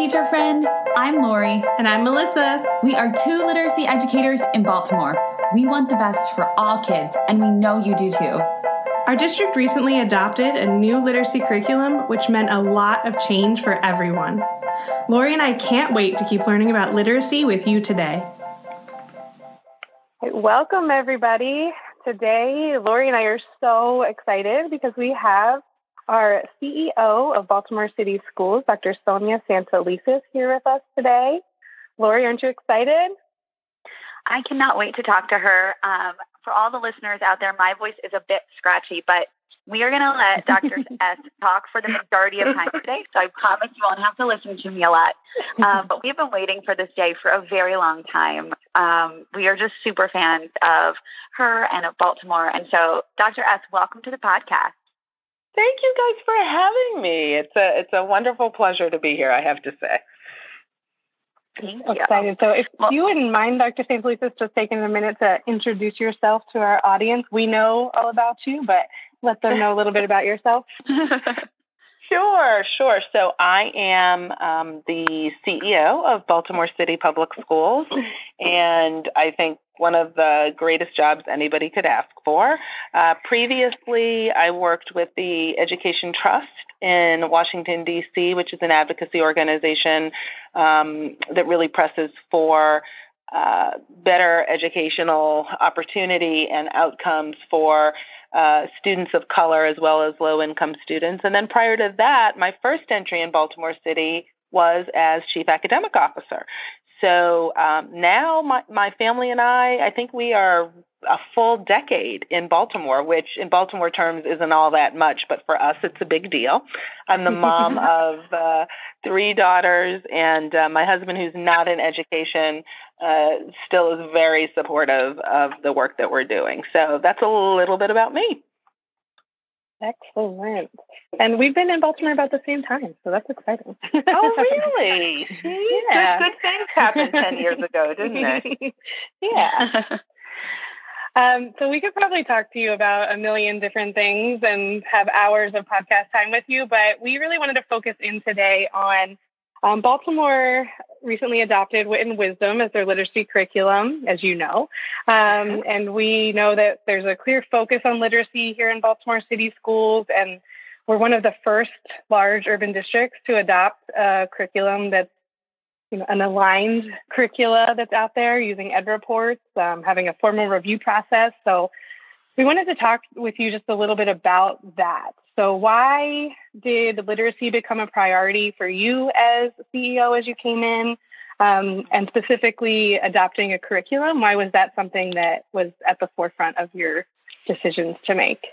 teacher friend. I'm Lori. And I'm Melissa. We are two literacy educators in Baltimore. We want the best for all kids, and we know you do too. Our district recently adopted a new literacy curriculum, which meant a lot of change for everyone. Lori and I can't wait to keep learning about literacy with you today. Welcome, everybody. Today, Lori and I are so excited because we have our CEO of Baltimore City Schools, Dr. Sonia Santelises, here with us today. Lori, aren't you excited? I cannot wait to talk to her. Um, for all the listeners out there, my voice is a bit scratchy, but we are going to let Dr. S talk for the majority of time today. So I promise you won't have to listen to me a lot. Um, but we've been waiting for this day for a very long time. Um, we are just super fans of her and of Baltimore. And so, Dr. S, welcome to the podcast. Thank you guys for having me. It's a it's a wonderful pleasure to be here. I have to say. Thank you. Excited. So, if well, you wouldn't mind, Dr. Santelises, just taking a minute to introduce yourself to our audience. We know all about you, but let them know a little bit about yourself. Sure, sure. So I am um, the CEO of Baltimore City Public Schools, and I think one of the greatest jobs anybody could ask for. Uh, previously, I worked with the Education Trust in Washington, D.C., which is an advocacy organization um, that really presses for uh, better educational opportunity and outcomes for uh, students of color as well as low income students. And then prior to that, my first entry in Baltimore City was as chief academic officer. So um, now my, my family and I, I think we are a full decade in Baltimore, which in Baltimore terms isn't all that much, but for us it's a big deal. I'm the mom of uh, three daughters, and uh, my husband, who's not in education, uh, still is very supportive of the work that we're doing. So that's a little bit about me. Excellent. And we've been in Baltimore about the same time, so that's exciting. oh, really? yeah. Good, good things happened 10 years ago, didn't it? yeah. Um, so we could probably talk to you about a million different things and have hours of podcast time with you, but we really wanted to focus in today on um, Baltimore recently adopted Wit and Wisdom as their literacy curriculum, as you know. Um, and we know that there's a clear focus on literacy here in Baltimore City schools, and we're one of the first large urban districts to adopt a curriculum that's you know, an aligned curricula that's out there using ed reports, um, having a formal review process. So we wanted to talk with you just a little bit about that. So, why did literacy become a priority for you as CEO as you came in? Um, and specifically adopting a curriculum, why was that something that was at the forefront of your decisions to make?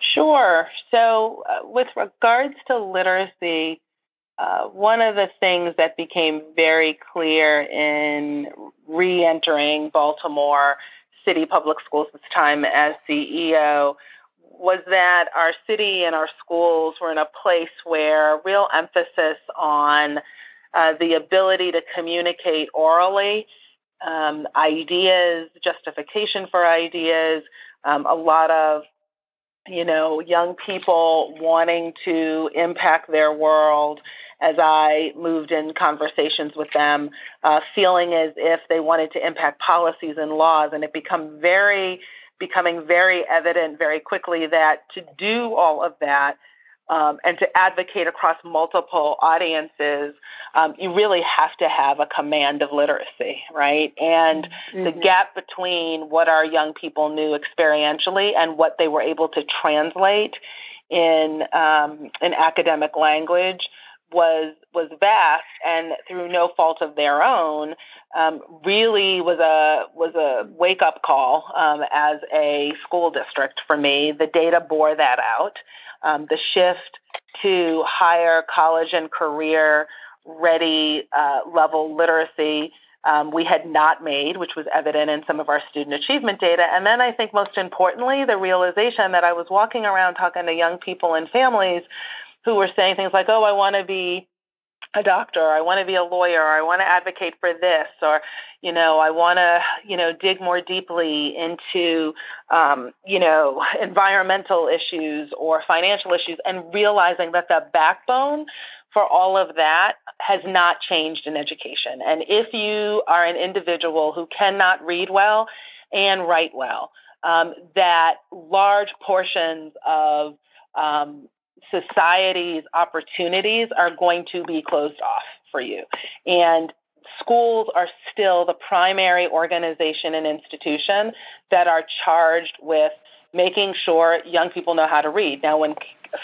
Sure. So, uh, with regards to literacy, uh, one of the things that became very clear in re entering Baltimore City Public Schools this time as CEO was that our city and our schools were in a place where real emphasis on uh, the ability to communicate orally, um, ideas, justification for ideas, um, a lot of you know, young people wanting to impact their world as I moved in conversations with them, uh, feeling as if they wanted to impact policies and laws, and it become very becoming very evident very quickly that to do all of that um, and to advocate across multiple audiences, um, you really have to have a command of literacy, right? And mm-hmm. the gap between what our young people knew experientially and what they were able to translate in um, in academic language was was vast and through no fault of their own um, really was a was a wake up call um, as a school district for me. The data bore that out. Um, the shift to higher college and career ready uh, level literacy um, we had not made, which was evident in some of our student achievement data. And then I think most importantly, the realization that I was walking around talking to young people and families who were saying things like, oh, I want to be a doctor, or I want to be a lawyer, or I want to advocate for this, or you know, I want to you know dig more deeply into um, you know environmental issues or financial issues, and realizing that the backbone for all of that has not changed in education. And if you are an individual who cannot read well and write well, um, that large portions of um, society's opportunities are going to be closed off for you. And schools are still the primary organization and institution that are charged with making sure young people know how to read. Now, when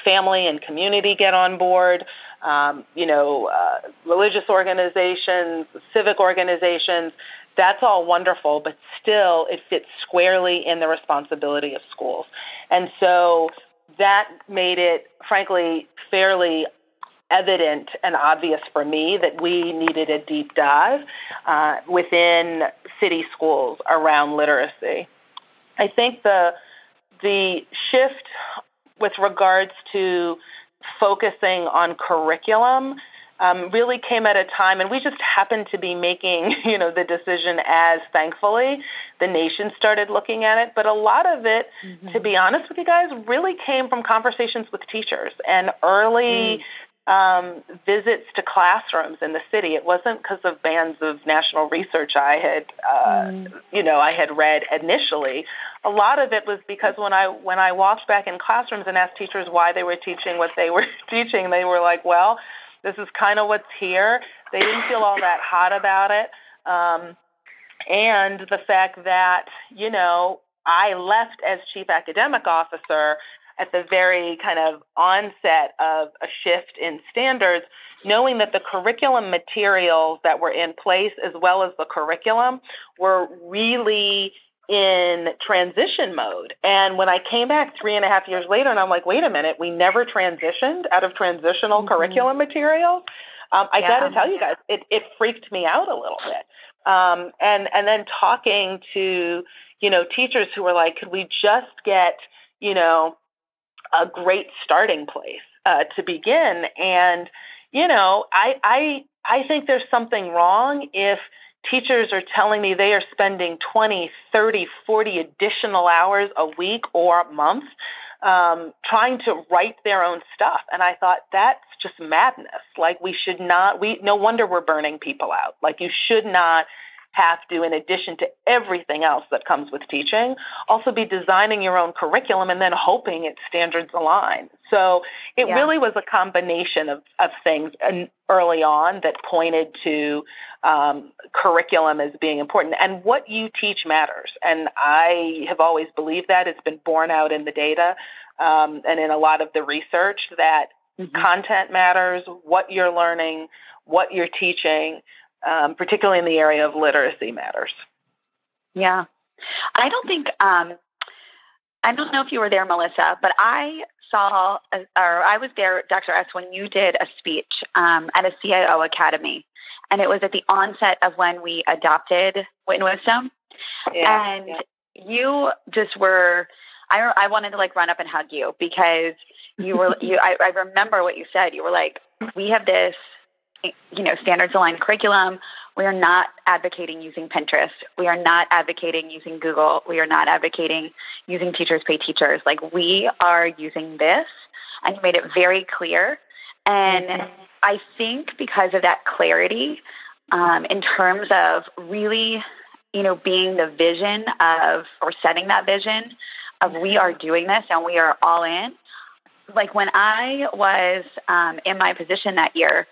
family and community get on board, um, you know, uh, religious organizations, civic organizations, that's all wonderful, but still it fits squarely in the responsibility of schools. And so that made it, frankly, fairly evident and obvious for me that we needed a deep dive uh, within city schools around literacy. I think the the shift with regards to focusing on curriculum um, really came at a time, and we just happened to be making, you know, the decision as thankfully the nation started looking at it. But a lot of it, mm-hmm. to be honest with you guys, really came from conversations with teachers and early mm um, visits to classrooms in the city. It wasn't because of bands of national research I had, uh, mm. you know, I had read initially. A lot of it was because when I when I walked back in classrooms and asked teachers why they were teaching what they were teaching, they were like, "Well, this is kind of what's here." They didn't feel all that hot about it, um, and the fact that you know I left as chief academic officer at the very kind of onset of a shift in standards, knowing that the curriculum materials that were in place as well as the curriculum were really in transition mode. And when I came back three and a half years later, and I'm like, wait a minute, we never transitioned out of transitional mm-hmm. curriculum materials. Um, I yeah. got to tell you guys, it, it freaked me out a little bit. Um, and and then talking to you know teachers who were like, could we just get you know a great starting place uh, to begin. And you know, I I I think there's something wrong if teachers are telling me they are spending 20, 30, 40 additional hours a week or a month um, trying to write their own stuff. And I thought that's just madness. Like we should not. We no wonder we're burning people out. Like you should not have to, in addition to everything else that comes with teaching, also be designing your own curriculum and then hoping its standards align. So it yeah. really was a combination of, of things early on that pointed to um, curriculum as being important. And what you teach matters. And I have always believed that. It's been borne out in the data um, and in a lot of the research that mm-hmm. content matters, what you're learning, what you're teaching um, particularly in the area of literacy matters. Yeah. I don't think, um, I don't know if you were there, Melissa, but I saw, or I was there, Dr. S, when you did a speech um, at a CIO Academy. And it was at the onset of when we adopted Wit and Wisdom. Yeah, and yeah. you just were, I, I wanted to like run up and hug you because you were, you, I, I remember what you said. You were like, we have this you know, standards aligned curriculum. We are not advocating using Pinterest. We are not advocating using Google. We are not advocating using teachers pay teachers. Like we are using this and you made it very clear. And. I think because of that clarity, um, in terms of really, you know, being the vision of or setting that vision of we are doing this and we are all in. Like when I was um, in my position that year,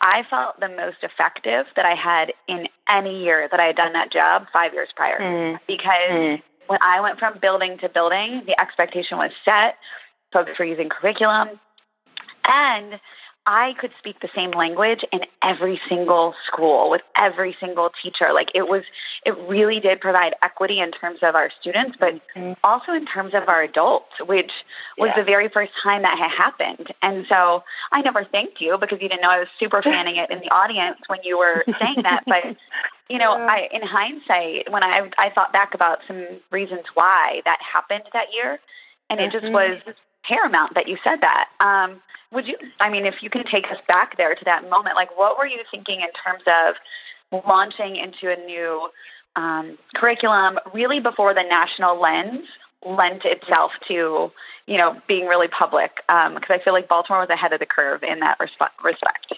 I felt the most effective that I had in any year that I had done that job five years prior. Mm. Because mm. when I went from building to building, the expectation was set. Folks were using curriculum. And I could speak the same language in every single school with every single teacher. Like it was, it really did provide equity in terms of our students, but mm-hmm. also in terms of our adults, which was yeah. the very first time that had happened. And so I never thanked you because you didn't know I was super fanning it in the audience when you were saying that. But you know, I, in hindsight, when I I thought back about some reasons why that happened that year, and it just mm-hmm. was paramount that you said that. Um, would you, I mean, if you can take us back there to that moment, like what were you thinking in terms of launching into a new um, curriculum really before the national lens lent itself to, you know, being really public? Because um, I feel like Baltimore was ahead of the curve in that resp- respect.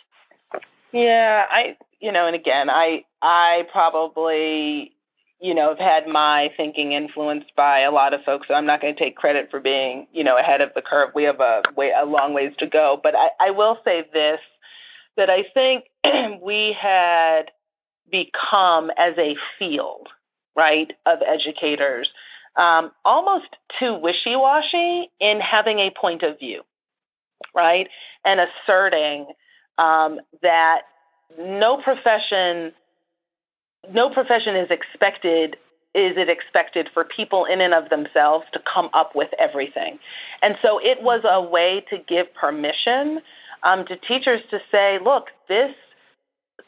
Yeah, I, you know, and again, I, I probably you know, have had my thinking influenced by a lot of folks. So I'm not going to take credit for being, you know, ahead of the curve. We have a way, a long ways to go. But I, I will say this, that I think we had become as a field, right, of educators, um, almost too wishy-washy in having a point of view, right, and asserting um, that no profession no profession is expected is it expected for people in and of themselves to come up with everything. And so it was a way to give permission um, to teachers to say, look, this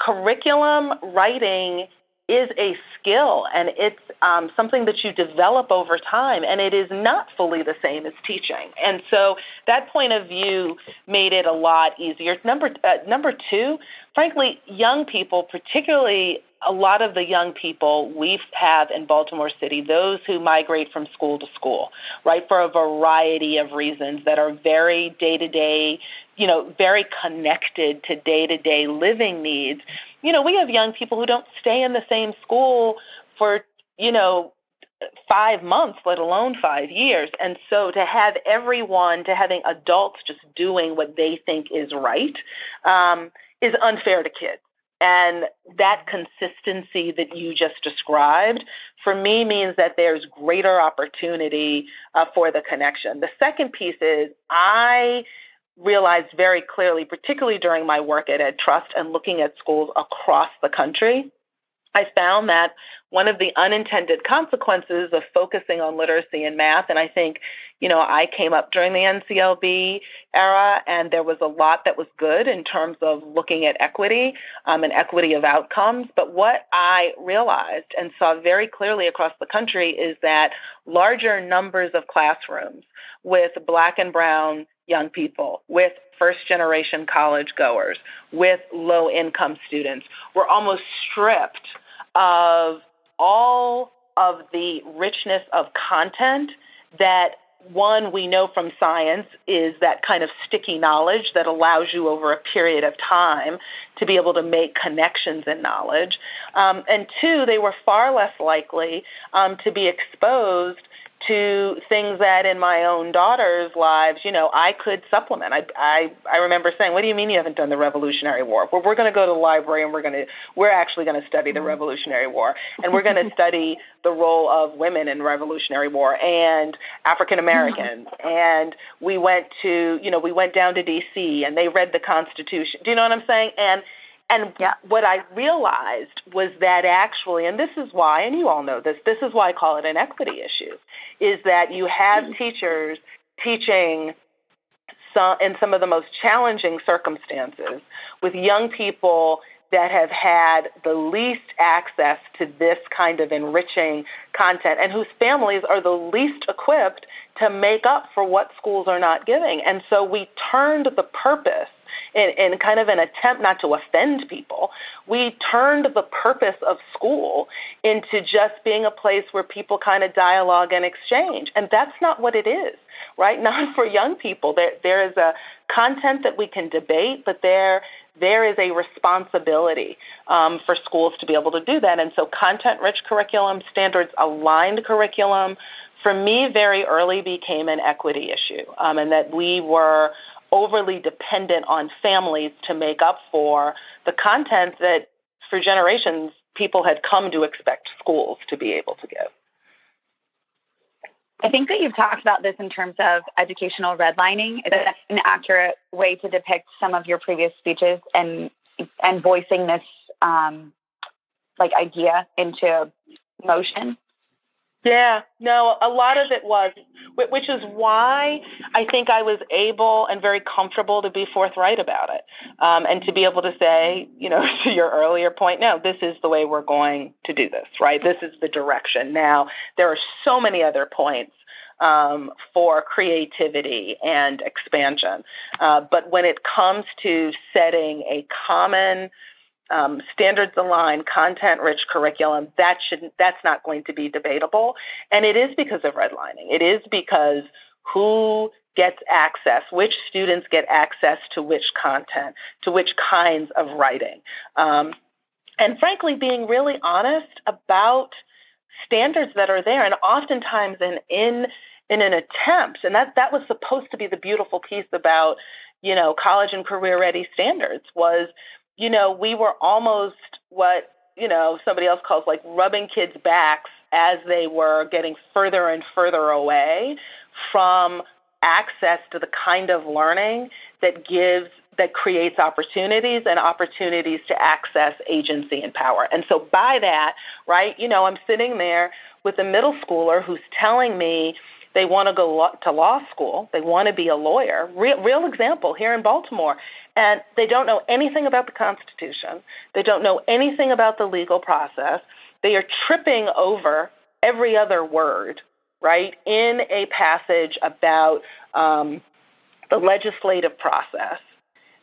curriculum writing is a skill and it's um, something that you develop over time and it is not fully the same as teaching and so that point of view made it a lot easier number uh, number two frankly young people particularly a lot of the young people we have in Baltimore City, those who migrate from school to school, right, for a variety of reasons that are very day to day, you know, very connected to day to day living needs. You know, we have young people who don't stay in the same school for, you know, five months, let alone five years. And so to have everyone, to having adults just doing what they think is right, um, is unfair to kids. And that consistency that you just described, for me, means that there's greater opportunity uh, for the connection. The second piece is I realized very clearly, particularly during my work at Ed Trust and looking at schools across the country, I found that one of the unintended consequences of focusing on literacy and math, and I think, you know, I came up during the NCLB era, and there was a lot that was good in terms of looking at equity um, and equity of outcomes. But what I realized and saw very clearly across the country is that larger numbers of classrooms with black and brown young people, with first generation college goers, with low income students were almost stripped of all of the richness of content that one we know from science is that kind of sticky knowledge that allows you over a period of time to be able to make connections in knowledge. Um, and two, they were far less likely um, to be exposed to things that in my own daughter's lives, you know, I could supplement. I I I remember saying, "What do you mean you haven't done the Revolutionary War?" Well, we're going to go to the library and we're going to we're actually going to study the mm-hmm. Revolutionary War, and we're going to study the role of women in Revolutionary War and African Americans. Mm-hmm. And we went to, you know, we went down to D.C. and they read the Constitution. Do you know what I'm saying? And and yeah. what I realized was that actually, and this is why, and you all know this, this is why I call it an equity issue, is that you have mm-hmm. teachers teaching some, in some of the most challenging circumstances with young people that have had the least access to this kind of enriching content and whose families are the least equipped to make up for what schools are not giving. And so we turned the purpose in, in kind of an attempt not to offend people, we turned the purpose of school into just being a place where people kind of dialogue and exchange. And that's not what it is, right? Not for young people. There, there is a content that we can debate, but there, there is a responsibility um, for schools to be able to do that. And so content-rich curriculum, standards-aligned curriculum, for me, very early became an equity issue, um, and that we were overly dependent on families to make up for the content that for generations people had come to expect schools to be able to give. I think that you've talked about this in terms of educational redlining. Is that an accurate way to depict some of your previous speeches and and voicing this um, like idea into motion? Yeah, no, a lot of it was, which is why I think I was able and very comfortable to be forthright about it, um, and to be able to say, you know, to your earlier point, no, this is the way we're going to do this, right? This is the direction. Now, there are so many other points um, for creativity and expansion, uh, but when it comes to setting a common um, standards aligned, content rich curriculum, that should that's not going to be debatable. And it is because of redlining. It is because who gets access, which students get access to which content, to which kinds of writing. Um, and frankly, being really honest about standards that are there, and oftentimes in in in an attempt, and that that was supposed to be the beautiful piece about you know college and career ready standards was you know, we were almost what, you know, somebody else calls like rubbing kids' backs as they were getting further and further away from access to the kind of learning that gives that creates opportunities and opportunities to access agency and power. And so by that, right, you know, I'm sitting there with a middle schooler who's telling me they want to go to law school. They want to be a lawyer. Real, real example here in Baltimore. And they don't know anything about the Constitution. They don't know anything about the legal process. They are tripping over every other word, right, in a passage about um, the legislative process.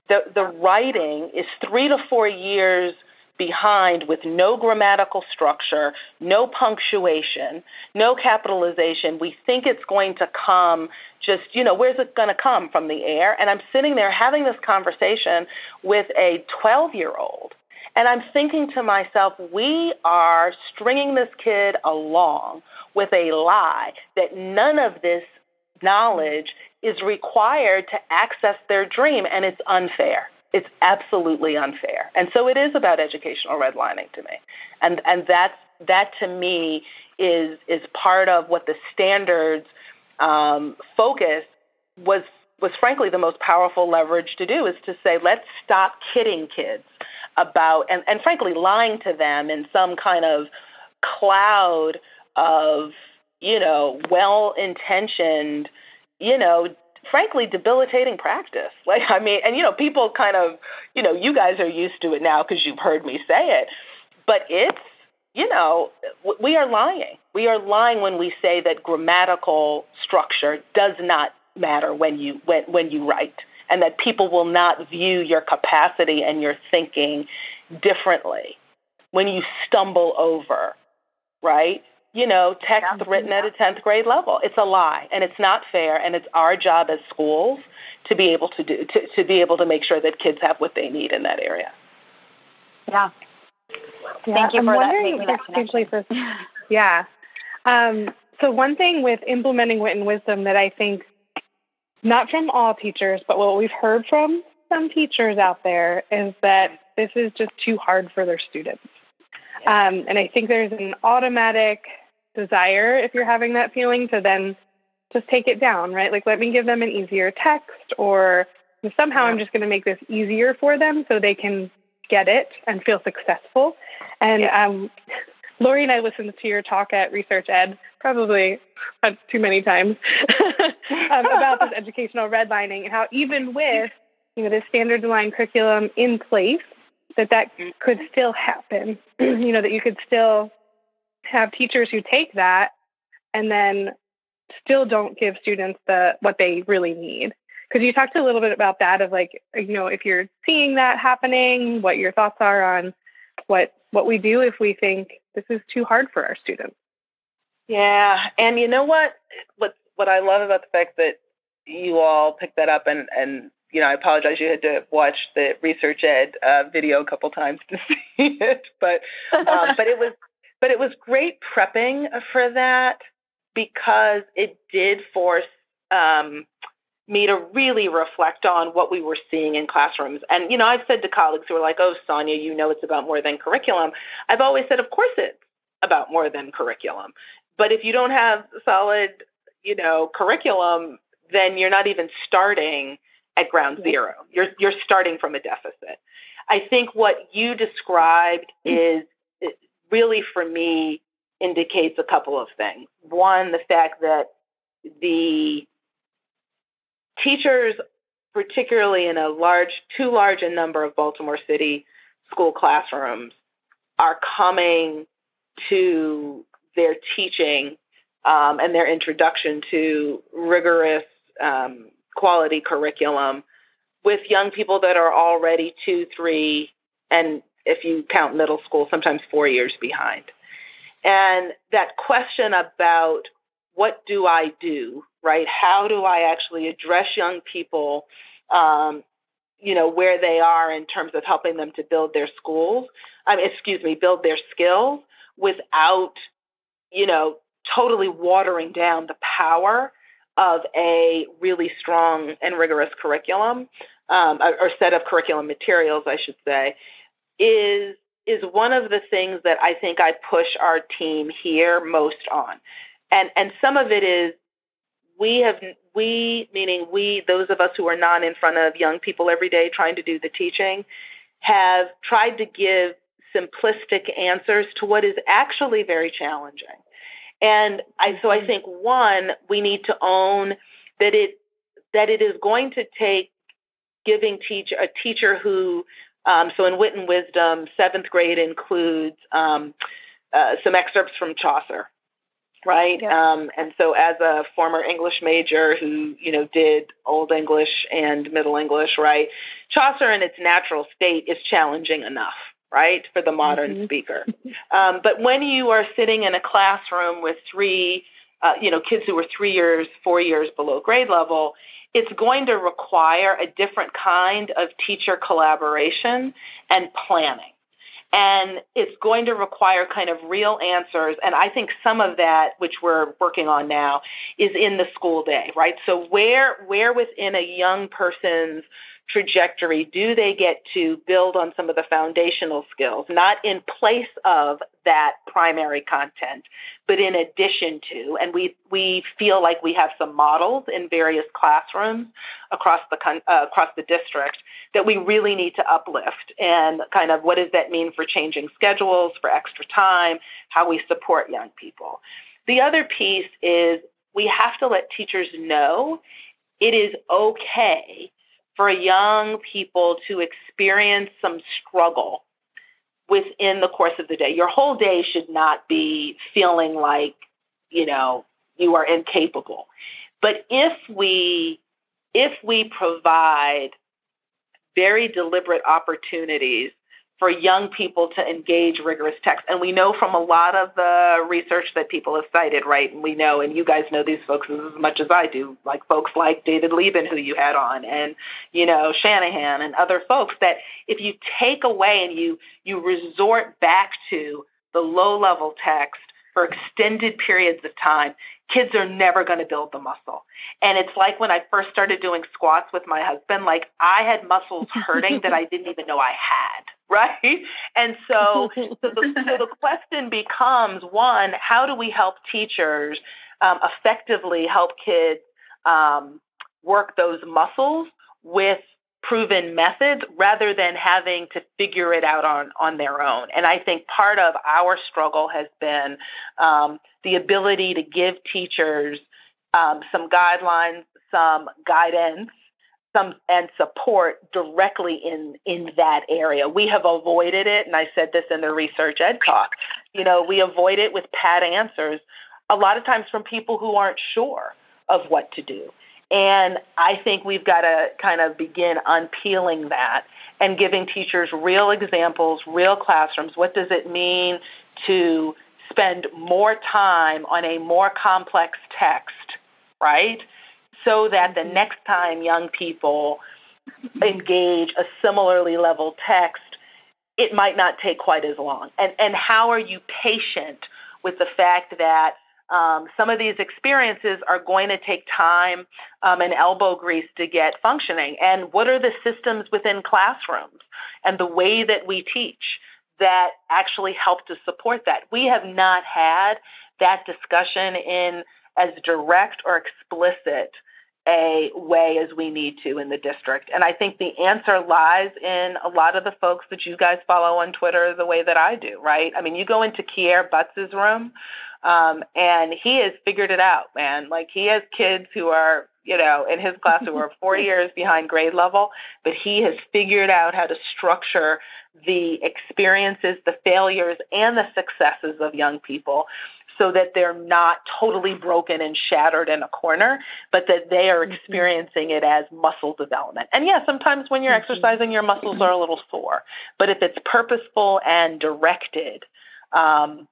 The, the writing is three to four years behind with no grammatical structure, no punctuation, no capitalization. We think it's going to come just, you know, where's it going to come from the air? And I'm sitting there having this conversation with a 12 year old. And I'm thinking to myself, we are stringing this kid along with a lie that none of this knowledge is required to access their dream, and it's unfair it's absolutely unfair. And so it is about educational redlining to me. And and that's that to me is is part of what the standards um, focus was was frankly the most powerful leverage to do is to say let's stop kidding kids about and, and frankly lying to them in some kind of cloud of you know well intentioned you know frankly debilitating practice. Like I mean, and you know, people kind of, you know, you guys are used to it now because you've heard me say it, but it's you know, we are lying. We are lying when we say that grammatical structure does not matter when you when when you write and that people will not view your capacity and your thinking differently when you stumble over, right? You know, text yeah. written at a 10th grade level. It's a lie and it's not fair and it's our job as schools to be able to do to, to be able to make sure that kids have what they need in that area. Yeah. yeah Thank you I'm for wondering that. That for, yeah. Um, so one thing with implementing wit and wisdom that I think not from all teachers, but what we've heard from some teachers out there is that this is just too hard for their students. Um, and I think there's an automatic desire, if you're having that feeling, to then just take it down, right? Like, let me give them an easier text, or somehow yeah. I'm just going to make this easier for them so they can get it and feel successful. And yeah. um, Lori and I listened to your talk at Research Ed probably too many times um, about this educational redlining and how even with you know the standards aligned curriculum in place, that that could still happen. you know, that you could still have teachers who take that and then still don't give students the what they really need. Because you talked a little bit about that of like, you know, if you're seeing that happening, what your thoughts are on what what we do if we think this is too hard for our students. Yeah, and you know what? What what I love about the fact that you all picked that up and and you know, I apologize. You had to watch the research ed uh, video a couple times to see it, but um, but it was but it was great prepping for that because it did force um, me to really reflect on what we were seeing in classrooms. And you know, I've said to colleagues who are like, "Oh, Sonia, you know, it's about more than curriculum." I've always said, "Of course, it's about more than curriculum." But if you don't have solid, you know, curriculum, then you're not even starting at ground zero. You're you're starting from a deficit. I think what you described mm. is really for me indicates a couple of things. One, the fact that the teachers, particularly in a large, too large a number of Baltimore City school classrooms, are coming to their teaching um, and their introduction to rigorous um, quality curriculum with young people that are already two, three, and if you count middle school, sometimes four years behind. And that question about what do I do, right? How do I actually address young people, um, you know, where they are in terms of helping them to build their schools, I mean, excuse me, build their skills without, you know, totally watering down the power of a really strong and rigorous curriculum, um, or set of curriculum materials, I should say, is is one of the things that I think I push our team here most on, and and some of it is we have we meaning we those of us who are not in front of young people every day trying to do the teaching have tried to give simplistic answers to what is actually very challenging and I, so I mm-hmm. think one, we need to own that it that it is going to take giving teach a teacher who um, so in Wit and Wisdom, seventh grade includes um, uh, some excerpts from Chaucer, right? Yeah. Um, and so, as a former English major who you know did Old English and Middle English, right? Chaucer in its natural state is challenging enough, right, for the modern mm-hmm. speaker. Um, but when you are sitting in a classroom with three, uh, you know, kids who are three years, four years below grade level, it's going to require a different kind of teacher collaboration and planning. And it's going to require kind of real answers. And I think some of that, which we're working on now, is in the school day, right? So where where within a young person's trajectory do they get to build on some of the foundational skills, not in place of that primary content, but in addition to. And we we feel like we have some models in various classrooms across the uh, across the district that we really need to uplift. And kind of what does that mean for changing schedules, for extra time, how we support young people. The other piece is we have to let teachers know it is okay for young people to experience some struggle within the course of the day. Your whole day should not be feeling like, you know, you are incapable. But if we if we provide very deliberate opportunities for young people to engage rigorous text. And we know from a lot of the research that people have cited, right? And we know, and you guys know these folks as much as I do, like folks like David Liben, who you had on, and, you know, Shanahan and other folks, that if you take away and you, you resort back to the low level text for extended periods of time, kids are never going to build the muscle. And it's like when I first started doing squats with my husband, like I had muscles hurting that I didn't even know I had, right? And so, so, the, so the question becomes one, how do we help teachers um, effectively help kids um, work those muscles with proven methods rather than having to figure it out on, on their own. And I think part of our struggle has been um, the ability to give teachers um, some guidelines, some guidance, some and support directly in in that area. We have avoided it, and I said this in the research ed talk. You know, we avoid it with pat answers a lot of times from people who aren't sure of what to do. And I think we've got to kind of begin unpeeling that and giving teachers real examples, real classrooms. What does it mean to spend more time on a more complex text, right? So that the next time young people engage a similarly level text, it might not take quite as long. And, and how are you patient with the fact that um, some of these experiences are going to take time um, and elbow grease to get functioning. And what are the systems within classrooms and the way that we teach that actually help to support that? We have not had that discussion in as direct or explicit a way as we need to in the district. And I think the answer lies in a lot of the folks that you guys follow on Twitter the way that I do, right? I mean, you go into Kier Butts' room, um, and he has figured it out, man. Like he has kids who are, you know, in his class who are four years behind grade level, but he has figured out how to structure the experiences, the failures, and the successes of young people so that they're not totally broken and shattered in a corner, but that they are mm-hmm. experiencing it as muscle development. And yeah, sometimes when you're mm-hmm. exercising, your muscles are a little sore. But if it's purposeful and directed, um,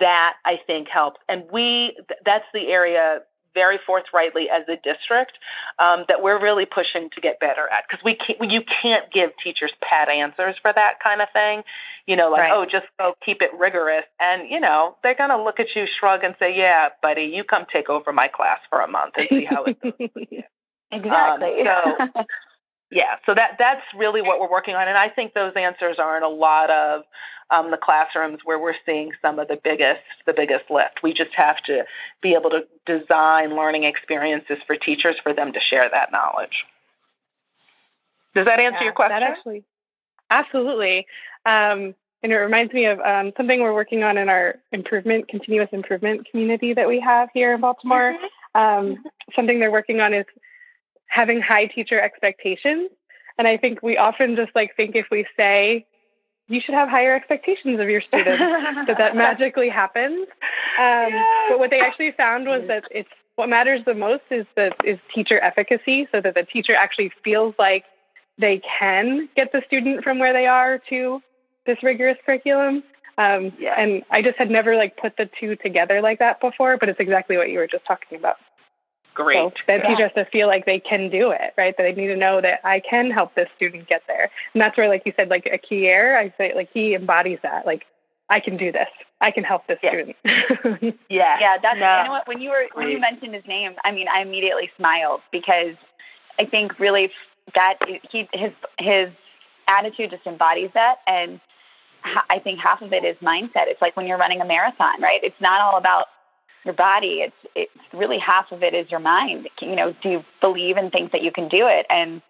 that I think helps. And we, that's the area very forthrightly as a district um, that we're really pushing to get better at because we can't, you can't give teachers pat answers for that kind of thing. You know, like right. oh, just go keep it rigorous, and you know they're gonna look at you, shrug, and say, yeah, buddy, you come take over my class for a month and see how it goes. exactly. Um, so, yeah, so that that's really what we're working on, and I think those answers are in a lot of um, the classrooms where we're seeing some of the biggest the biggest lift. We just have to be able to design learning experiences for teachers for them to share that knowledge. Does that answer yeah, your question? That actually, absolutely. Um, and it reminds me of um, something we're working on in our improvement, continuous improvement community that we have here in Baltimore. Mm-hmm. Um, something they're working on is having high teacher expectations. And I think we often just like think if we say you should have higher expectations of your students that that magically happens. Um, But what they actually found was that it's what matters the most is that is teacher efficacy, so that the teacher actually feels like they can get the student from where they are to this rigorous curriculum. Um, yeah. And I just had never like put the two together like that before, but it's exactly what you were just talking about. Great. So that yeah. teachers to feel like they can do it, right? That they need to know that I can help this student get there. And that's where, like you said, like a Kier, I say, like he embodies that. Like I can do this. I can help this yeah. student. yeah, yeah. That's no. you know what. When you were when you mentioned his name, I mean, I immediately smiled because I think really that he his his attitude just embodies that, and I think half of it is mindset. It's like when you're running a marathon, right? It's not all about your body. It's it's really half of it is your mind. You know, do you believe and think that you can do it? And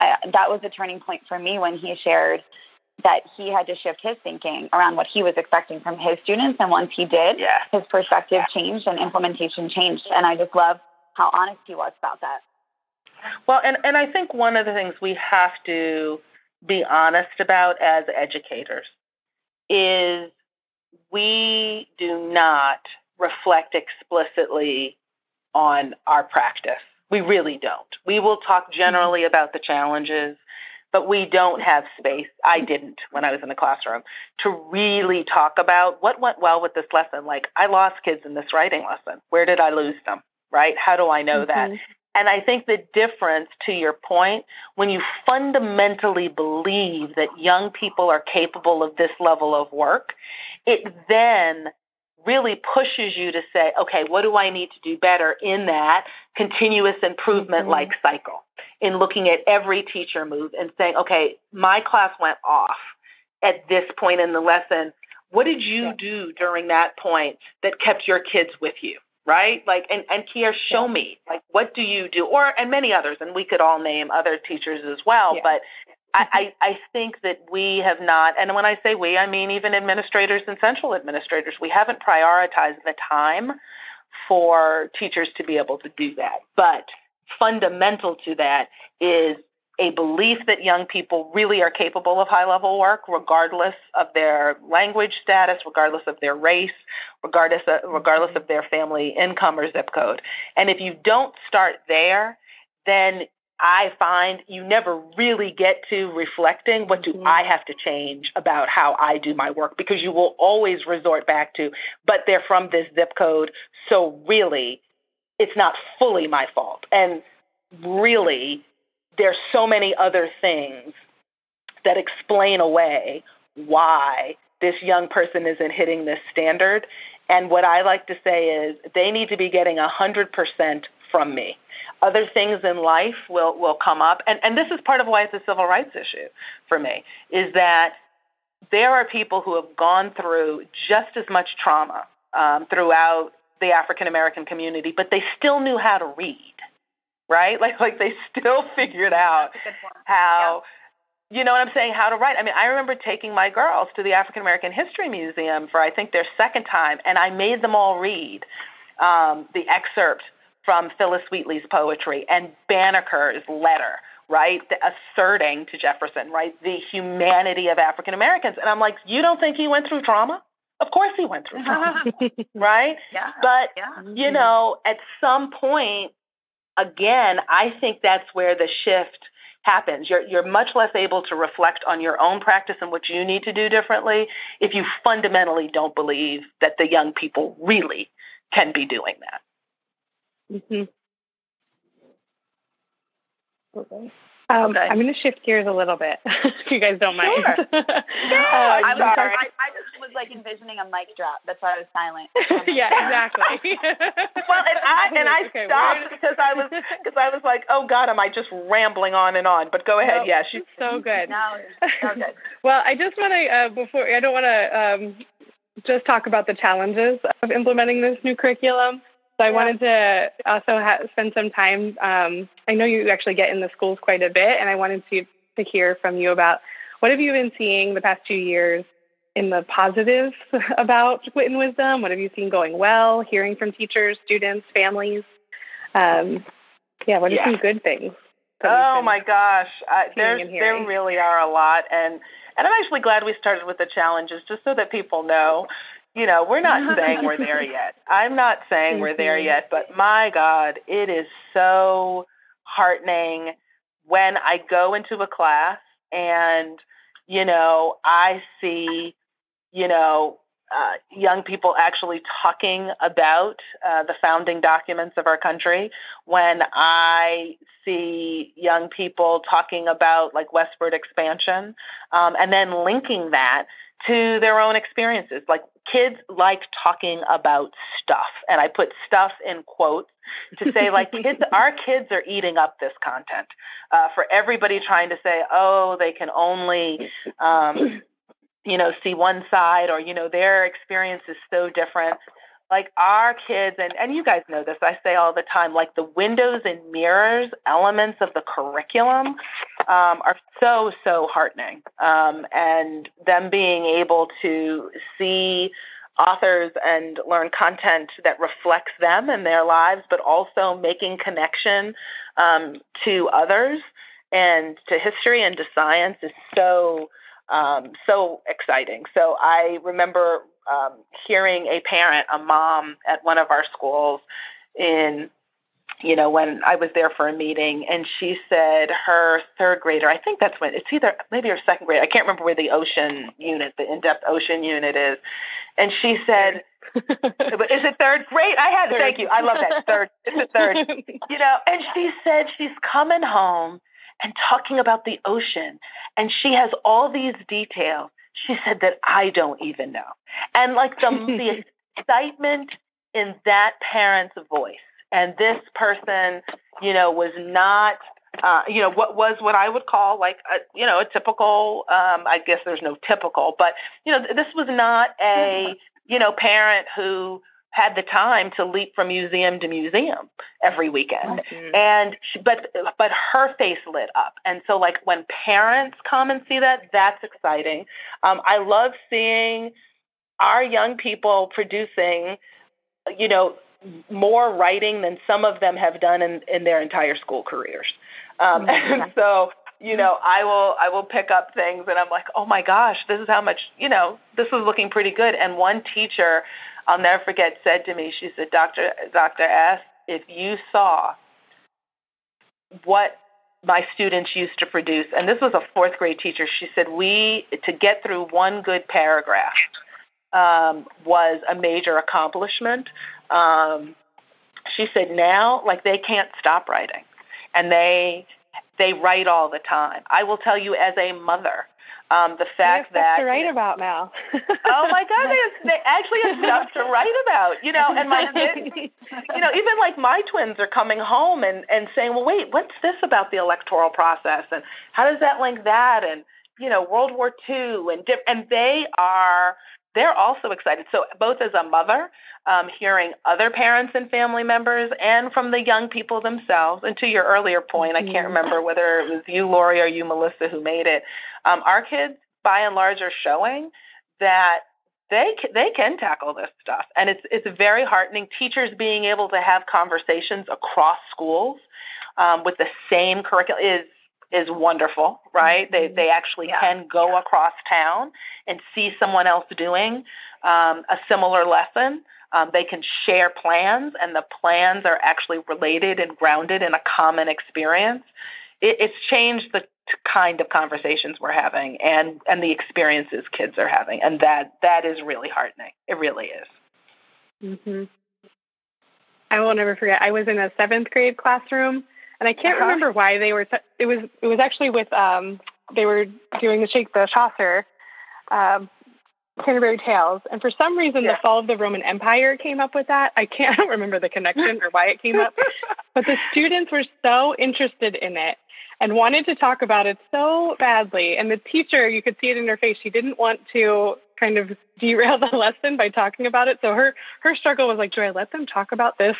uh, that was a turning point for me when he shared that he had to shift his thinking around what he was expecting from his students. And once he did, yeah. his perspective changed and implementation changed. And I just love how honest he was about that. Well, and, and I think one of the things we have to be honest about as educators is we do not reflect explicitly on our practice. We really don't. We will talk generally mm-hmm. about the challenges, but we don't have space. I didn't when I was in the classroom to really talk about what went well with this lesson. Like, I lost kids in this writing lesson. Where did I lose them? Right? How do I know mm-hmm. that? And I think the difference, to your point, when you fundamentally believe that young people are capable of this level of work, it then really pushes you to say, okay, what do I need to do better in that continuous improvement like mm-hmm. cycle? In looking at every teacher move and saying, okay, my class went off at this point in the lesson. What did you yeah. do during that point that kept your kids with you? Right? Like, and, and Kier, show yeah. me, like, what do you do? Or, and many others, and we could all name other teachers as well, yeah. but I, I think that we have not, and when I say we, I mean even administrators and central administrators, we haven't prioritized the time for teachers to be able to do that. But fundamental to that is a belief that young people really are capable of high level work, regardless of their language status, regardless of their race, regardless of, regardless of their family income or zip code. And if you don't start there, then I find you never really get to reflecting what do mm-hmm. I have to change about how I do my work because you will always resort back to, but they're from this zip code, so really it's not fully my fault. And really, there's so many other things that explain away why this young person isn't hitting this standard. And what I like to say is they need to be getting 100% from me. Other things in life will, will come up. And, and this is part of why it's a civil rights issue for me, is that there are people who have gone through just as much trauma um, throughout the African American community, but they still knew how to read. right? Like like they still figured out how you know what I'm saying, how to write. I mean, I remember taking my girls to the African American History Museum for I think their second time, and I made them all read um, the excerpt from Phillis Wheatley's poetry and Banneker's letter, right, the asserting to Jefferson, right, the humanity of African Americans. And I'm like, you don't think he went through trauma? Of course he went through trauma, right? Yeah. But yeah. you mm-hmm. know, at some point, again, I think that's where the shift happens. You're, you're much less able to reflect on your own practice and what you need to do differently if you fundamentally don't believe that the young people really can be doing that. Mm-hmm. Okay. Um, okay. I'm going to shift gears a little bit, if you guys don't mind. Sure. yeah, uh, I'm sorry. I, I, just was like envisioning a mic drop. That's why I was silent. yeah, exactly. well, and I and I okay, stopped because I was because I was like, oh God, am I just rambling on and on? But go ahead. No, yeah, she's so good. No, so good. well, I just want to uh, before I don't want to um, just talk about the challenges of implementing this new curriculum. So I yeah. wanted to also ha- spend some time. Um, I know you actually get in the schools quite a bit, and I wanted to to hear from you about what have you been seeing the past two years in the positives about wit and wisdom. What have you seen going well? Hearing from teachers, students, families. Um, yeah, what are yeah. some good things? Oh my gosh, I, there there really are a lot, and and I'm actually glad we started with the challenges, just so that people know you know, we're not saying we're there yet. I'm not saying we're there yet, but my God, it is so heartening when I go into a class and, you know, I see, you know, uh, young people actually talking about uh, the founding documents of our country, when I see young people talking about like westward expansion, um, and then linking that to their own experiences. Like kids like talking about stuff, and I put stuff in quotes to say like kids, our kids are eating up this content. Uh, for everybody trying to say, oh, they can only. Um, you know, see one side or, you know, their experience is so different. Like our kids, and, and you guys know this, I say all the time, like the windows and mirrors elements of the curriculum um, are so, so heartening. Um, and them being able to see authors and learn content that reflects them and their lives, but also making connection um, to others and to history and to science is so um, so exciting. So I remember um, hearing a parent, a mom at one of our schools in you know, when I was there for a meeting, and she said her third grader, I think that's when it's either maybe her second grade, I can't remember where the ocean unit, the in depth ocean unit is. And she said, but Is it third? Great, I had third. thank you. I love that. Third. It's a third. you know, and she said she's coming home and talking about the ocean. And she has all these details. She said that I don't even know. And like the, the excitement in that parent's voice. And this person, you know, was not uh, you know, what was what I would call like a, you know, a typical, um, I guess there's no typical, but, you know, this was not a, you know, parent who had the time to leap from museum to museum every weekend. Mm-hmm. and she, but but her face lit up. And so like when parents come and see that that's exciting. Um, i love seeing our young people producing you know more writing than some of them have done in, in their entire school careers um, mm-hmm. and so you know, I will I will pick up things and I'm like, oh my gosh, this is how much you know, this is looking pretty good. And one teacher, I'll never forget, said to me, she said, Doctor Doctor S, if you saw what my students used to produce, and this was a fourth grade teacher, she said, we to get through one good paragraph um, was a major accomplishment. Um, she said now, like they can't stop writing, and they they write all the time. I will tell you as a mother, um, the fact that to write about now. oh my God, they, they actually have stuff to write about. You know, and my you know, even like my twins are coming home and and saying, well, wait, what's this about the electoral process, and how does that link that, and you know, World War II, and and they are they're also excited. So, both as a mother, um, hearing other parents and family members, and from the young people themselves. And to your earlier point, I can't mm-hmm. remember whether it was you, Lori, or you, Melissa, who made it. Um, our kids, by and large, are showing that they they can tackle this stuff, and it's it's very heartening. Teachers being able to have conversations across schools um, with the same curriculum is is wonderful, right? Mm-hmm. They they actually yeah. can go across town and see someone else doing um, a similar lesson. Um, they can share plans, and the plans are actually related and grounded in a common experience. It, it's changed the kind of conversations we're having and and the experiences kids are having, and that that is really heartening. It really is. Mm-hmm. I will never forget. I was in a seventh grade classroom and I can't uh-huh. remember why they were. It was it was actually with um they were doing the Shake the Chaucer, um, Canterbury Tales, and for some reason yeah. the fall of the Roman Empire came up with that. I can't remember the connection or why it came up, but the students were so interested in it and wanted to talk about it so badly. And the teacher, you could see it in her face. She didn't want to kind of derail the lesson by talking about it. So her her struggle was like, do I let them talk about this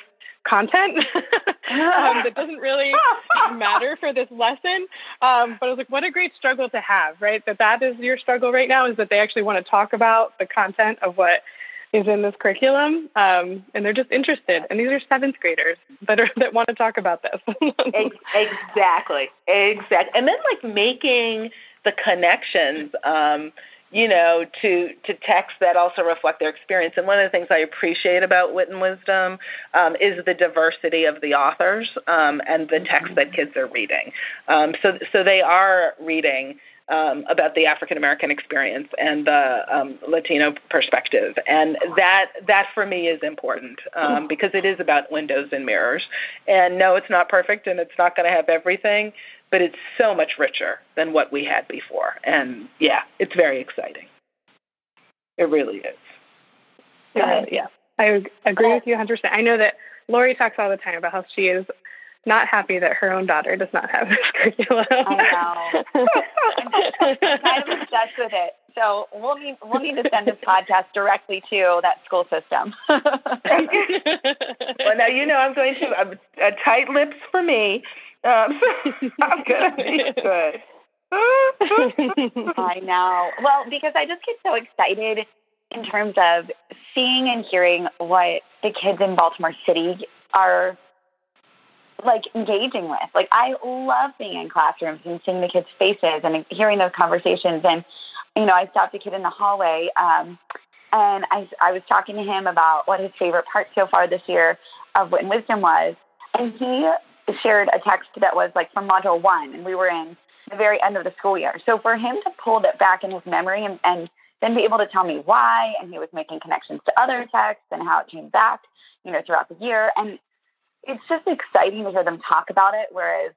content um, that doesn't really matter for this lesson. Um, but I was like, what a great struggle to have, right? That that is your struggle right now is that they actually want to talk about the content of what is in this curriculum, um, and they're just interested. And these are seventh graders that are that want to talk about this. exactly, exactly. And then like making the connections. Um, you know, to to texts that also reflect their experience. And one of the things I appreciate about Wit and Wisdom um, is the diversity of the authors um, and the texts that kids are reading. Um, so so they are reading. Um, about the African American experience and the um, Latino perspective, and that that for me is important um, because it is about windows and mirrors. And no, it's not perfect, and it's not going to have everything, but it's so much richer than what we had before. And yeah, it's very exciting. It really is. Uh, yeah, I agree with you 100%. I know that Lori talks all the time about how she is not happy that her own daughter does not have this curriculum. I know. I'm kind of obsessed with it. So we'll need we'll need to send this podcast directly to that school system. well, now you know I'm going to uh, uh, tight lips for me. Um, I'm gonna be good. I know. Well, because I just get so excited in terms of seeing and hearing what the kids in Baltimore City are like engaging with. Like I love being in classrooms and seeing the kids' faces and hearing those conversations. And you know, I stopped a kid in the hallway, um, and I I was talking to him about what his favorite part so far this year of Wit and Wisdom was, and he shared a text that was like from module one, and we were in the very end of the school year. So for him to pull that back in his memory and, and then be able to tell me why, and he was making connections to other texts and how it came back, you know, throughout the year. And it's just exciting to hear them talk about it. Whereas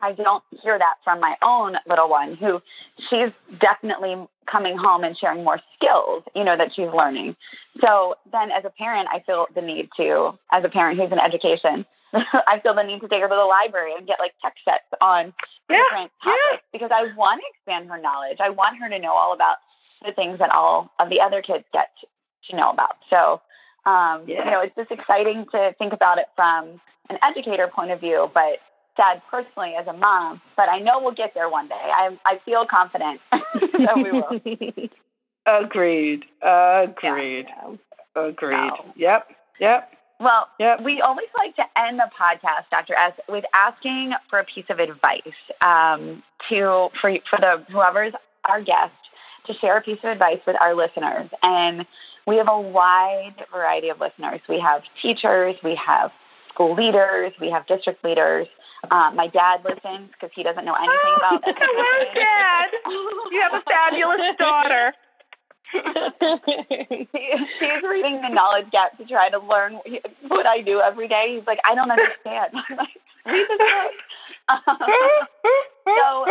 I don't hear that from my own little one, who she's definitely coming home and sharing more skills, you know, that she's learning. So then as a parent, I feel the need to, as a parent who's in education, I feel the need to take her to the library and get like text sets on yeah, different topics yeah. because I want to expand her knowledge. I want her to know all about the things that all of the other kids get to know about. So, um, yeah. you know, it's just exciting to think about it from an educator point of view, but sad personally as a mom. But I know we'll get there one day. I I feel confident that we will. Agreed. Agreed. Yeah. Agreed. So. Yep. Yep. Well, yep. we always like to end the podcast, Dr. S, with asking for a piece of advice um, to for for the whoever's our guest to share a piece of advice with our listeners. And we have a wide variety of listeners. We have teachers, we have school leaders, we have district leaders. Um, my dad listens because he doesn't know anything about education. Hello, Dad. You have a fabulous daughter. She's reading the knowledge gap to try to learn what I do every day. He's like, I don't understand. I'm like, read the book. so,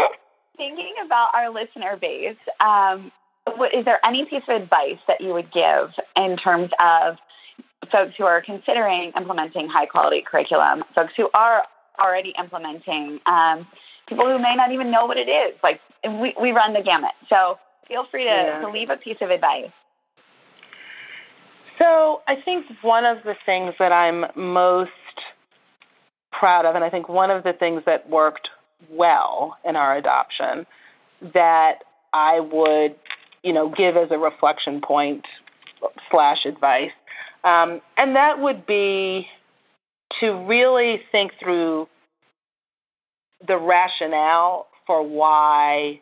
thinking about our listener base, um, what, is there any piece of advice that you would give in terms of folks who are considering implementing high quality curriculum, folks who are already implementing, um, people who may not even know what it is? Like, we, we run the gamut. So, feel free to, yeah. to leave a piece of advice. So I think one of the things that I'm most proud of, and I think one of the things that worked well in our adoption that I would, you know, give as a reflection point slash advice, um, and that would be to really think through the rationale for why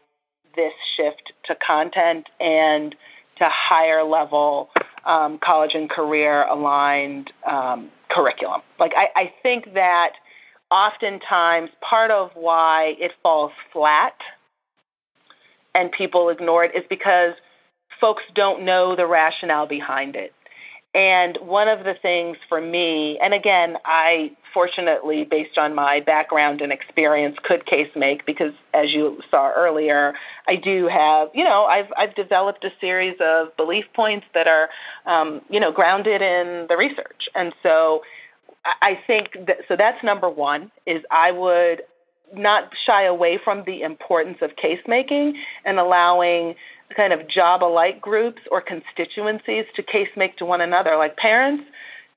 this shift to content and to higher level um, college and career aligned um, curriculum. Like, I, I think that oftentimes part of why it falls flat and people ignore it is because folks don't know the rationale behind it. And one of the things for me, and again, I fortunately, based on my background and experience, could case make because, as you saw earlier, I do have, you know, I've I've developed a series of belief points that are, um, you know, grounded in the research, and so I think that. So that's number one. Is I would not shy away from the importance of case making and allowing kind of job alike groups or constituencies to case make to one another. Like parents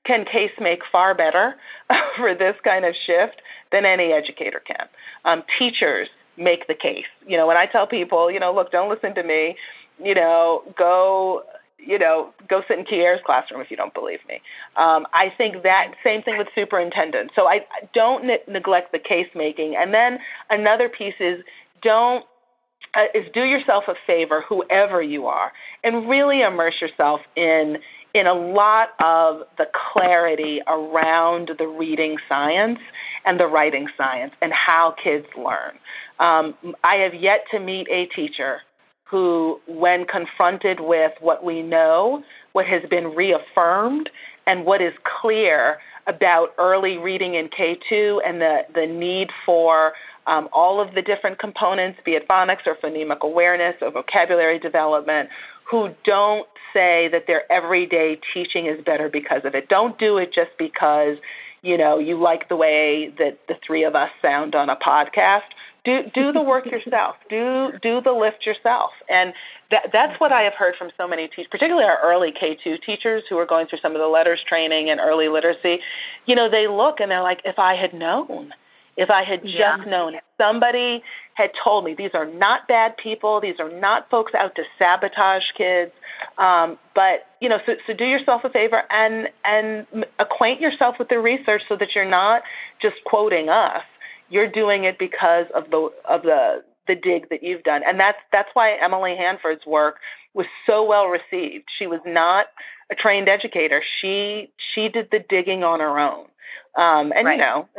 can case make far better for this kind of shift than any educator can. Um, teachers make the case. You know, when I tell people, you know, look, don't listen to me, you know, go you know, go sit in Kier's classroom if you don't believe me. Um, I think that same thing with superintendents. So I don't ne- neglect the case making. And then another piece is don't uh, is do yourself a favor, whoever you are, and really immerse yourself in in a lot of the clarity around the reading science and the writing science and how kids learn. Um, I have yet to meet a teacher who, when confronted with what we know, what has been reaffirmed, and what is clear about early reading in K2 and the, the need for um, all of the different components, be it phonics or phonemic awareness or vocabulary development, who don't say that their everyday teaching is better because of it. Don't do it just because you know you like the way that the three of us sound on a podcast do do the work yourself do do the lift yourself and that that's what i have heard from so many teachers particularly our early k2 teachers who are going through some of the LETRS training and early literacy you know they look and they're like if i had known if I had just yeah. known, if somebody had told me these are not bad people, these are not folks out to sabotage kids, um, but you know, so, so do yourself a favor and and acquaint yourself with the research so that you're not just quoting us. You're doing it because of the of the the dig that you've done, and that's that's why Emily Hanford's work was so well received. She was not a trained educator. She she did the digging on her own. Um, and right. you know,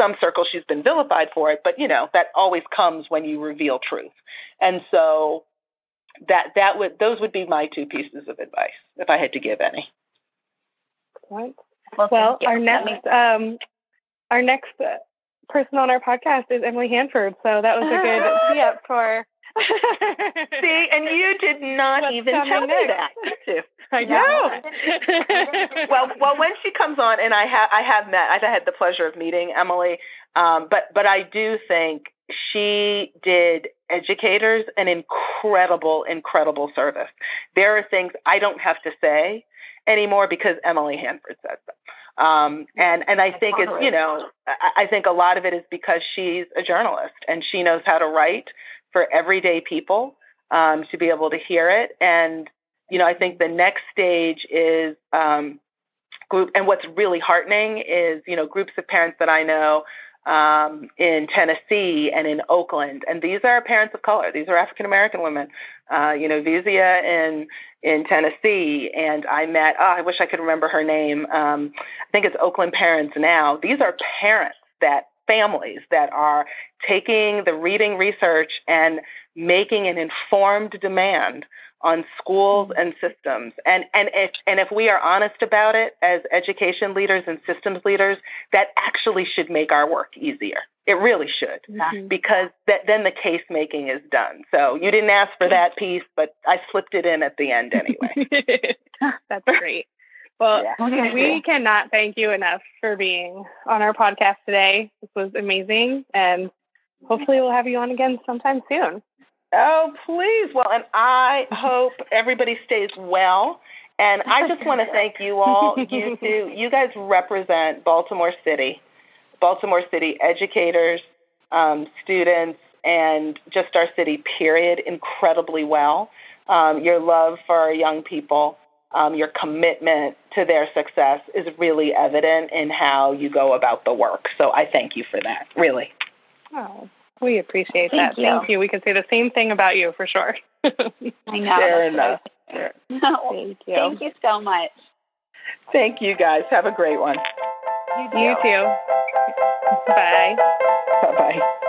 some circles she's been vilified for it, but you know that always comes when you reveal truth. And so that that would those would be my two pieces of advice if I had to give any. Right. Well, well our next um, our next uh, person on our podcast is Emily Hanford, so that was a good tee up for See, and you did not What's even tell me that. Too. I know. well, well, when she comes on, and I have, I have met, I've had the pleasure of meeting Emily, um, but but I do think she did educators an incredible, incredible service. There are things I don't have to say anymore because Emily Hanford says them. Um, and and I think it's you know I think a lot of it is because she's a journalist and she knows how to write for everyday people um, to be able to hear it. And, you know, I think the next stage is um, group. And what's really heartening is, you know, groups of parents that I know um, in Tennessee and in Oakland, and these are parents of color. These are African American women. Uh, you know, Vizia in in Tennessee, and I met. Oh, I wish I could remember her name. Um, I think it's Oakland Parents Now. These are parents that families that are taking the reading research and making an informed demand on schools and systems. And and if and if we are honest about it as education leaders and systems leaders, that actually should make our work easier. It really should, mm-hmm. because that, then the case making is done. So you didn't ask for that piece, but I slipped it in at the end anyway. That's great. Well, yeah. we cannot thank you enough for being on our podcast today. This was amazing. And hopefully, we'll have you on again sometime soon. Oh, please. Well, and I hope everybody stays well And I just want to thank you all. You two, you guys represent Baltimore City, Baltimore City educators, um, students, and just our city, period, incredibly well. Um, your love for our young people, um, your commitment to their success is really evident in how you go about the work. So I thank you for that, really. Oh, we appreciate Thank that. you. Thank you. We can say the same thing about you for sure. I know. Fair that's enough. right. Thank you. Thank you so much. Thank you guys. Have a great one. You too. You too. Bye. Bye bye.